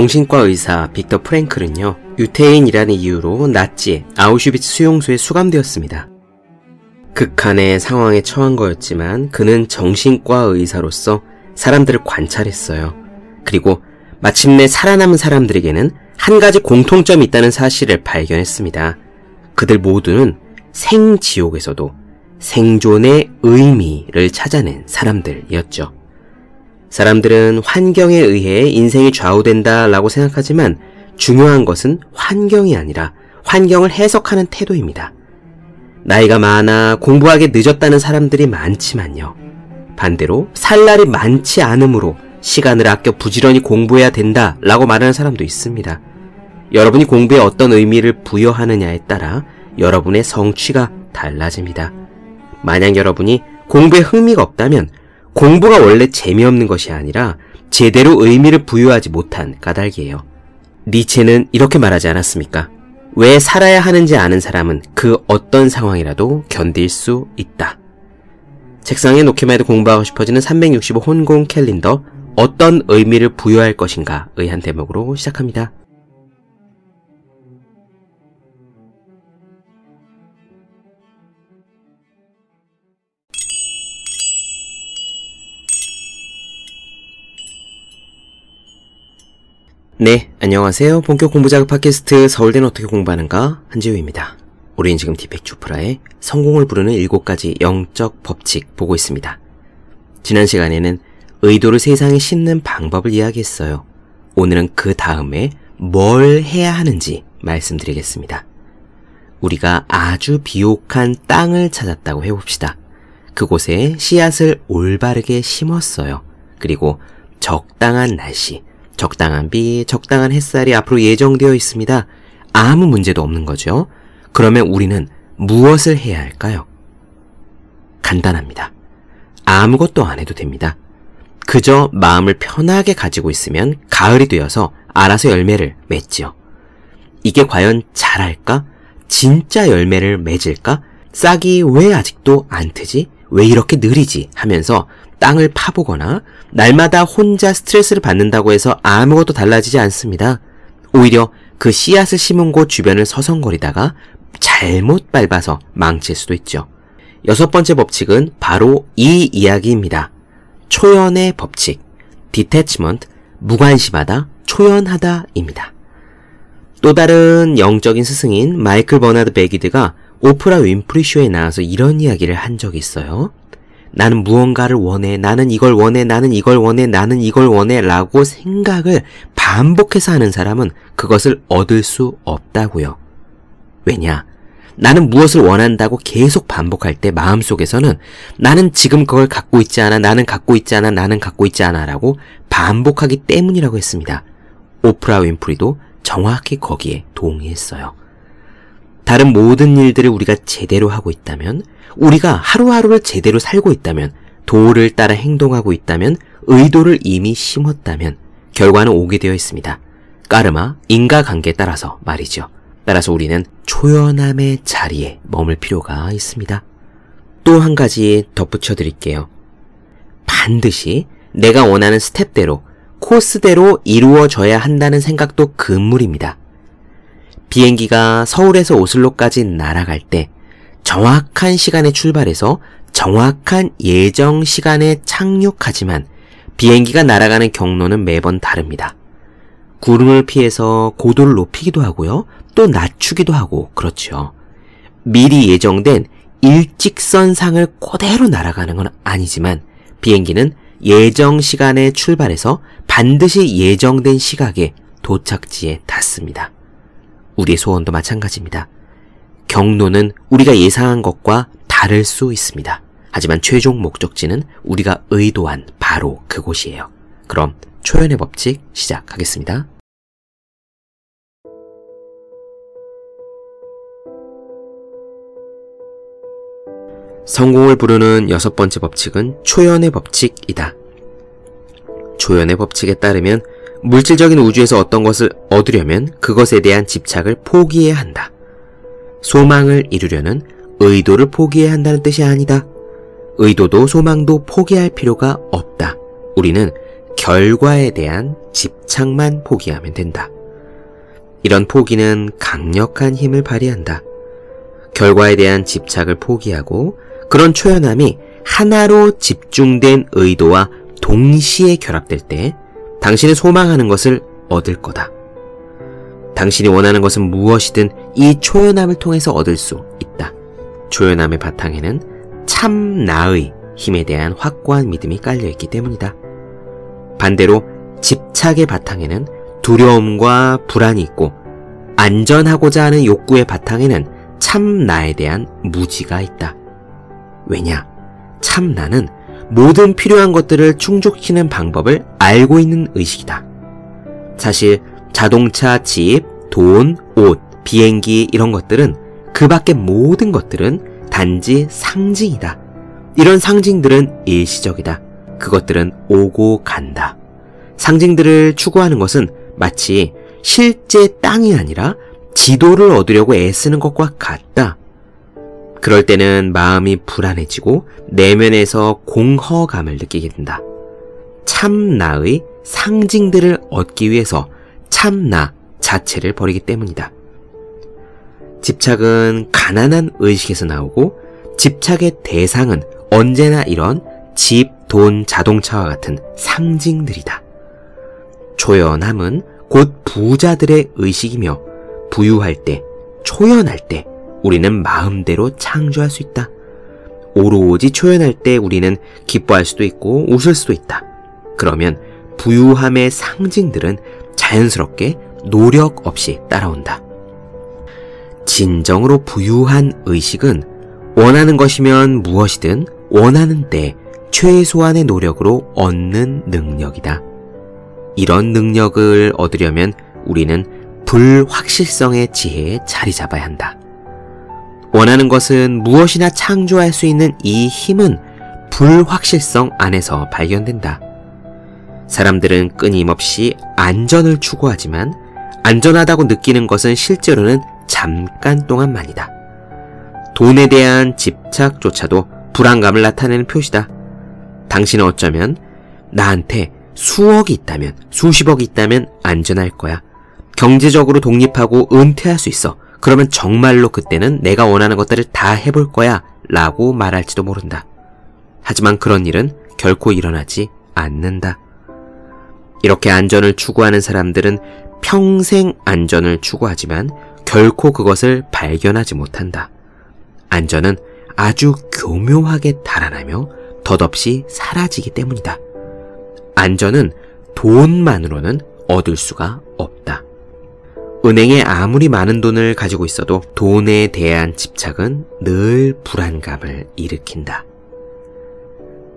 정신과 의사 빅터 프랭클은요, 유태인이라는 이유로 나치 아우슈비츠 수용소에 수감되었습니다. 극한의 상황에 처한 거였지만 그는 정신과 의사로서 사람들을 관찰했어요. 그리고 마침내 살아남은 사람들에게는 한 가지 공통점이 있다는 사실을 발견했습니다. 그들 모두는 생지옥에서도 생존의 의미를 찾아낸 사람들이었죠. 사람들은 환경에 의해 인생이 좌우된다 라고 생각하지만 중요한 것은 환경이 아니라 환경을 해석하는 태도입니다. 나이가 많아 공부하기 늦었다는 사람들이 많지만요. 반대로 살 날이 많지 않으므로 시간을 아껴 부지런히 공부해야 된다 라고 말하는 사람도 있습니다. 여러분이 공부에 어떤 의미를 부여하느냐에 따라 여러분의 성취가 달라집니다. 만약 여러분이 공부에 흥미가 없다면 공부가 원래 재미없는 것이 아니라 제대로 의미를 부여하지 못한 까닭이에요. 니체는 이렇게 말하지 않았습니까? 왜 살아야 하는지 아는 사람은 그 어떤 상황이라도 견딜 수 있다. 책상에 놓기만 해도 공부하고 싶어지는 365 혼공 캘린더 어떤 의미를 부여할 것인가의 한 대목으로 시작합니다. 네, 안녕하세요. 본격 공부자극 팟캐스트 서울대는 어떻게 공부하는가 한지우입니다. 우리는 지금 디펙 주프라의 성공을 부르는 7가지 영적 법칙 보고 있습니다. 지난 시간에는 의도를 세상에 심는 방법을 이야기했어요. 오늘은 그 다음에 뭘 해야 하는지 말씀드리겠습니다. 우리가 아주 비옥한 땅을 찾았다고 해봅시다. 그곳에 씨앗을 올바르게 심었어요. 그리고 적당한 날씨, 적당한 비, 적당한 햇살이 앞으로 예정되어 있습니다. 아무 문제도 없는 거죠. 그러면 우리는 무엇을 해야 할까요? 간단합니다. 아무것도 안 해도 됩니다. 그저 마음을 편하게 가지고 있으면 가을이 되어서 알아서 열매를 맺지요. 이게 과연 잘할까? 진짜 열매를 맺을까? 싹이 왜 아직도 안 트지? 왜 이렇게 느리지? 하면서 땅을 파보거나 날마다 혼자 스트레스를 받는다고 해서 아무것도 달라지지 않습니다. 오히려 그 씨앗을 심은 곳 주변을 서성거리다가 잘못 밟아서 망칠 수도 있죠. 여섯 번째 법칙은 바로 이 이야기입니다. 초연의 법칙, detachment, 무관심하다, 초연하다입니다. 또 다른 영적인 스승인 마이클 버나드 베기드가 오프라 윈프리 쇼에 나와서 이런 이야기를 한 적이 있어요. 나는 무언가를 원해, 나는 이걸 원해, 나는 이걸 원해, 나는 이걸 원해 라고 생각을 반복해서 하는 사람은 그것을 얻을 수 없다고요. 왜냐? 나는 무엇을 원한다고 계속 반복할 때 마음속에서는 나는 지금 그걸 갖고 있지 않아, 나는 갖고 있지 않아, 나는 갖고 있지 않아 라고 반복하기 때문이라고 했습니다. 오프라 윈프리도 정확히 거기에 동의했어요. 다른 모든 일들을 우리가 제대로 하고 있다면 우리가 하루하루를 제대로 살고 있다면, 도를 따라 행동하고 있다면, 의도를 이미 심었다면, 결과는 오게 되어 있습니다. 까르마, 인과관계에 따라서 말이죠. 따라서 우리는 초연함의 자리에 머물 필요가 있습니다. 또 한 가지 덧붙여 드릴게요. 반드시 내가 원하는 스텝대로, 코스대로 이루어져야 한다는 생각도 금물입니다. 비행기가 서울에서 오슬로까지 날아갈 때 정확한 시간에 출발해서 정확한 예정 시간에 착륙하지만 비행기가 날아가는 경로는 매번 다릅니다. 구름을 피해서 고도를 높이기도 하고요. 또 낮추기도 하고 그렇죠. 미리 예정된 일직선상을 그대로 날아가는 건 아니지만 비행기는 예정 시간에 출발해서 반드시 예정된 시각에 도착지에 닿습니다. 우리의 소원도 마찬가지입니다. 경로는 우리가 예상한 것과 다를 수 있습니다. 하지만 최종 목적지는 우리가 의도한 바로 그곳이에요. 그럼 초연의 법칙 시작하겠습니다. 성공을 부르는 여섯 번째 법칙은 초연의 법칙이다. 초연의 법칙에 따르면 물질적인 우주에서 어떤 것을 얻으려면 그것에 대한 집착을 포기해야 한다. 소망을 이루려는 의도를 포기해야 한다는 뜻이 아니다. 의도도 소망도 포기할 필요가 없다. 우리는 결과에 대한 집착만 포기하면 된다. 이런 포기는 강력한 힘을 발휘한다. 결과에 대한 집착을 포기하고 그런 초연함이 하나로 집중된 의도와 동시에 결합될 때 당신이 소망하는 것을 얻을 거다. 당신이 원하는 것은 무엇이든 이 초연함을 통해서 얻을 수 있다. 초연함의 바탕에는 참 나의 힘에 대한 확고한 믿음이 깔려있기 때문이다. 반대로 집착의 바탕에는 두려움과 불안이 있고 안전하고자 하는 욕구의 바탕에는 참 나에 대한 무지가 있다. 왜냐? 참 나는 모든 필요한 것들을 충족시키는 방법을 알고 있는 의식이다. 사실 자동차, 집, 돈, 옷, 비행기 이런 것들은 그 밖의 모든 것들은 단지 상징이다. 이런 상징들은 일시적이다. 그것들은 오고 간다. 상징들을 추구하는 것은 마치 실제 땅이 아니라 지도를 얻으려고 애쓰는 것과 같다. 그럴 때는 마음이 불안해지고 내면에서 공허감을 느끼게 된다. 참나의 상징들을 얻기 위해서 참나 자체를 버리기 때문이다. 집착은 가난한 의식에서 나오고 집착의 대상은 언제나 이런 집, 돈, 자동차와 같은 상징들이다. 초연함은 곧 부자들의 의식이며 부유할 때, 초연할 때 우리는 마음대로 창조할 수 있다. 오로지 초연할 때 우리는 기뻐할 수도 있고 웃을 수도 있다. 그러면 부유함의 상징들은 자연스럽게 노력 없이 따라온다. 진정으로 부유한 의식은 원하는 것이면 무엇이든 원하는 때 최소한의 노력으로 얻는 능력이다. 이런 능력을 얻으려면 우리는 불확실성의 지혜에 자리 잡아야 한다. 원하는 것은 무엇이나 창조할 수 있는 이 힘은 불확실성 안에서 발견된다. 사람들은 끊임없이 안전을 추구하지만 안전하다고 느끼는 것은 실제로는 잠깐 동안만이다. 돈에 대한 집착조차도 불안감을 나타내는 표시다. 당신은 어쩌면 나한테 수억이 있다면, 수십억이 있다면 안전할 거야. 경제적으로 독립하고 은퇴할 수 있어. 그러면 정말로 그때는 내가 원하는 것들을 다 해볼 거야. 라고 말할지도 모른다. 하지만 그런 일은 결코 일어나지 않는다. 이렇게 안전을 추구하는 사람들은 평생 안전을 추구하지만 결코 그것을 발견하지 못한다. 안전은 아주 교묘하게 달아나며 덧없이 사라지기 때문이다. 안전은 돈만으로는 얻을 수가 없다. 은행에 아무리 많은 돈을 가지고 있어도 돈에 대한 집착은 늘 불안감을 일으킨다.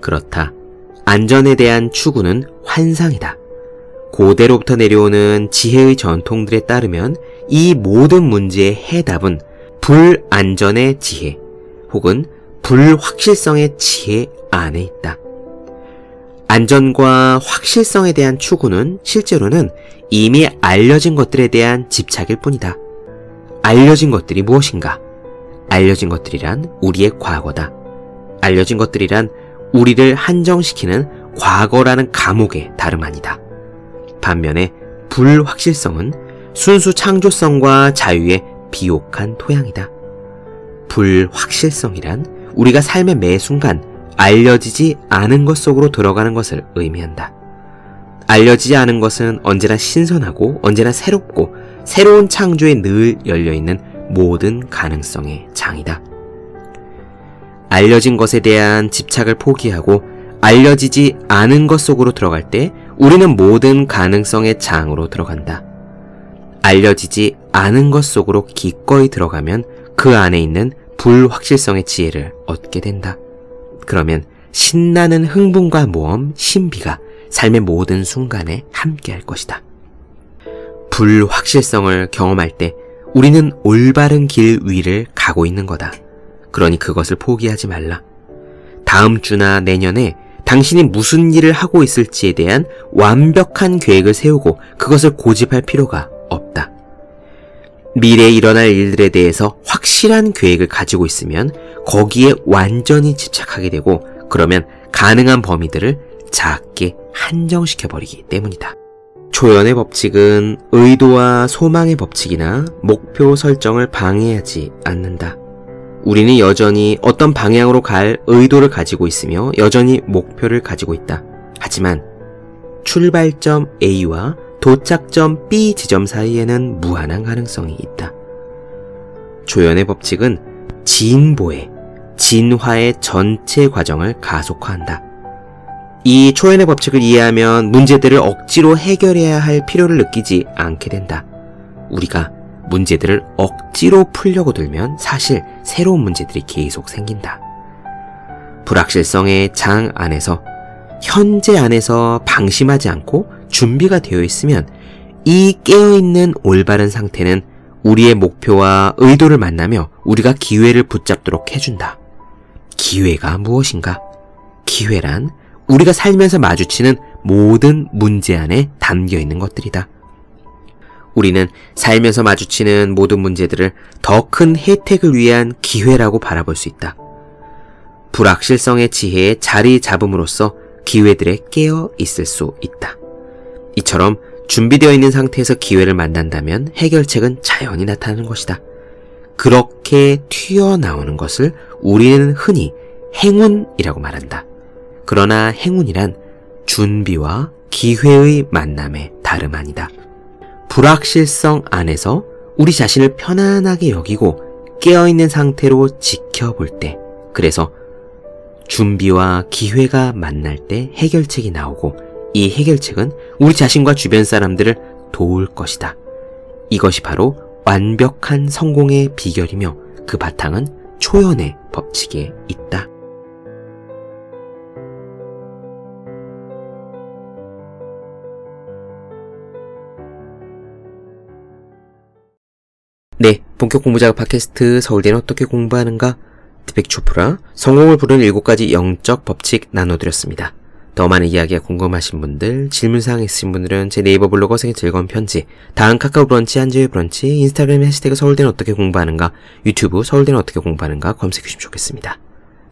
그렇다. 안전에 대한 추구는 환상이다. 고대로부터 내려오는 지혜의 전통들에 따르면 이 모든 문제의 해답은 불안전의 지혜 혹은 불확실성의 지혜 안에 있다. 안전과 확실성에 대한 추구는 실제로는 이미 알려진 것들에 대한 집착일 뿐이다. 알려진 것들이 무엇인가? 알려진 것들이란 우리의 과거다. 알려진 것들이란 우리를 한정시키는 과거라는 감옥의 다름 아니다. 반면에 불확실성은 순수 창조성과 자유의 비옥한 토양이다. 불확실성이란 우리가 삶의 매 순간 알려지지 않은 것 속으로 들어가는 것을 의미한다. 알려지지 않은 것은 언제나 신선하고 언제나 새롭고 새로운 창조에 늘 열려있는 모든 가능성의 장이다. 알려진 것에 대한 집착을 포기하고 알려지지 않은 것 속으로 들어갈 때 우리는 모든 가능성의 장으로 들어간다. 알려지지 않은 것 속으로 기꺼이 들어가면 그 안에 있는 불확실성의 지혜를 얻게 된다. 그러면 신나는 흥분과 모험, 신비가 삶의 모든 순간에 함께 할 것이다. 불확실성을 경험할 때 우리는 올바른 길 위를 가고 있는 거다. 그러니 그것을 포기하지 말라. 다음 주나 내년에 당신이 무슨 일을 하고 있을지에 대한 완벽한 계획을 세우고 그것을 고집할 필요가 없다. 미래에 일어날 일들에 대해서 확실한 계획을 가지고 있으면 거기에 완전히 집착하게 되고 그러면 가능한 범위들을 작게 한정시켜버리기 때문이다. 초연의 법칙은 의도와 소망의 법칙이나 목표 설정을 방해하지 않는다. 우리는 여전히 어떤 방향으로 갈 의도를 가지고 있으며 여전히 목표를 가지고 있다. 하지만 출발점 A와 도착점 B 지점 사이에는 무한한 가능성이 있다. 조연의 법칙은 진보의, 진화의 전체 과정을 가속화한다. 이 초연의 법칙을 이해하면 문제들을 억지로 해결해야 할 필요를 느끼지 않게 된다. 우리가 문제들을 억지로 풀려고 들면 사실 새로운 문제들이 계속 생긴다. 불확실성의 장 안에서 현재 안에서 방심하지 않고 준비가 되어 있으면 이 깨어있는 올바른 상태는 우리의 목표와 의도를 만나며 우리가 기회를 붙잡도록 해준다. 기회가 무엇인가? 기회란 우리가 살면서 마주치는 모든 문제 안에 담겨 있는 것들이다. 우리는 살면서 마주치는 모든 문제들을 더 큰 혜택을 위한 기회라고 바라볼 수 있다. 불확실성의 지혜에 자리 잡음으로써 기회들에 깨어 있을 수 있다. 이처럼 준비되어 있는 상태에서 기회를 만난다면 해결책은 자연히 나타나는 것이다. 그렇게 튀어나오는 것을 우리는 흔히 행운이라고 말한다. 그러나 행운이란 준비와 기회의 만남에 다름 아니다. 불확실성 안에서 우리 자신을 편안하게 여기고 깨어있는 상태로 지켜볼 때, 그래서 준비와 기회가 만날 때 해결책이 나오고 이 해결책은 우리 자신과 주변 사람들을 도울 것이다. 이것이 바로 완벽한 성공의 비결이며 그 바탕은 초연의 법칙에 있다. 네, 본격 공부작업 팟캐스트 서울대는 어떻게 공부하는가? 디백 초프라 성공을 부르는 7가지 영적 법칙 나눠드렸습니다. 더 많은 이야기가 궁금하신 분들, 질문사항 있으신 분들은 제 네이버 블로그 생의 즐거운 편지, 다음 카카오 브런치, 한지의 브런치, 인스타그램 해시태그 서울대는 어떻게 공부하는가, 유튜브 서울대는 어떻게 공부하는가 검색해 주시면 좋겠습니다.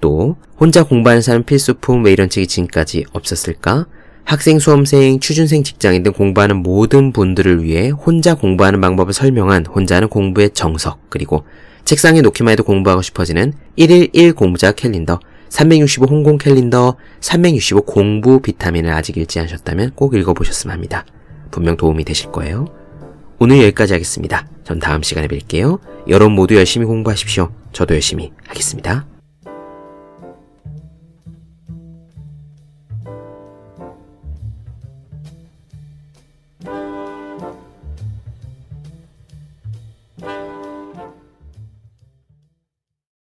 또 혼자 공부하는 사람 필수품 왜 이런 책이 지금까지 없었을까? 학생, 수험생, 취준생, 직장인 등 공부하는 모든 분들을 위해 혼자 공부하는 방법을 설명한 혼자 하는 공부의 정석, 그리고 책상에 놓기만 해도 공부하고 싶어지는 1일 1 공부자 캘린더, 365 홍콩 캘린더, 365 공부 비타민을 아직 읽지 않으셨다면 꼭 읽어보셨으면 합니다. 분명 도움이 되실 거예요. 오늘 여기까지 하겠습니다. 전 다음 시간에 뵐게요. 여러분 모두 열심히 공부하십시오. 저도 열심히 하겠습니다.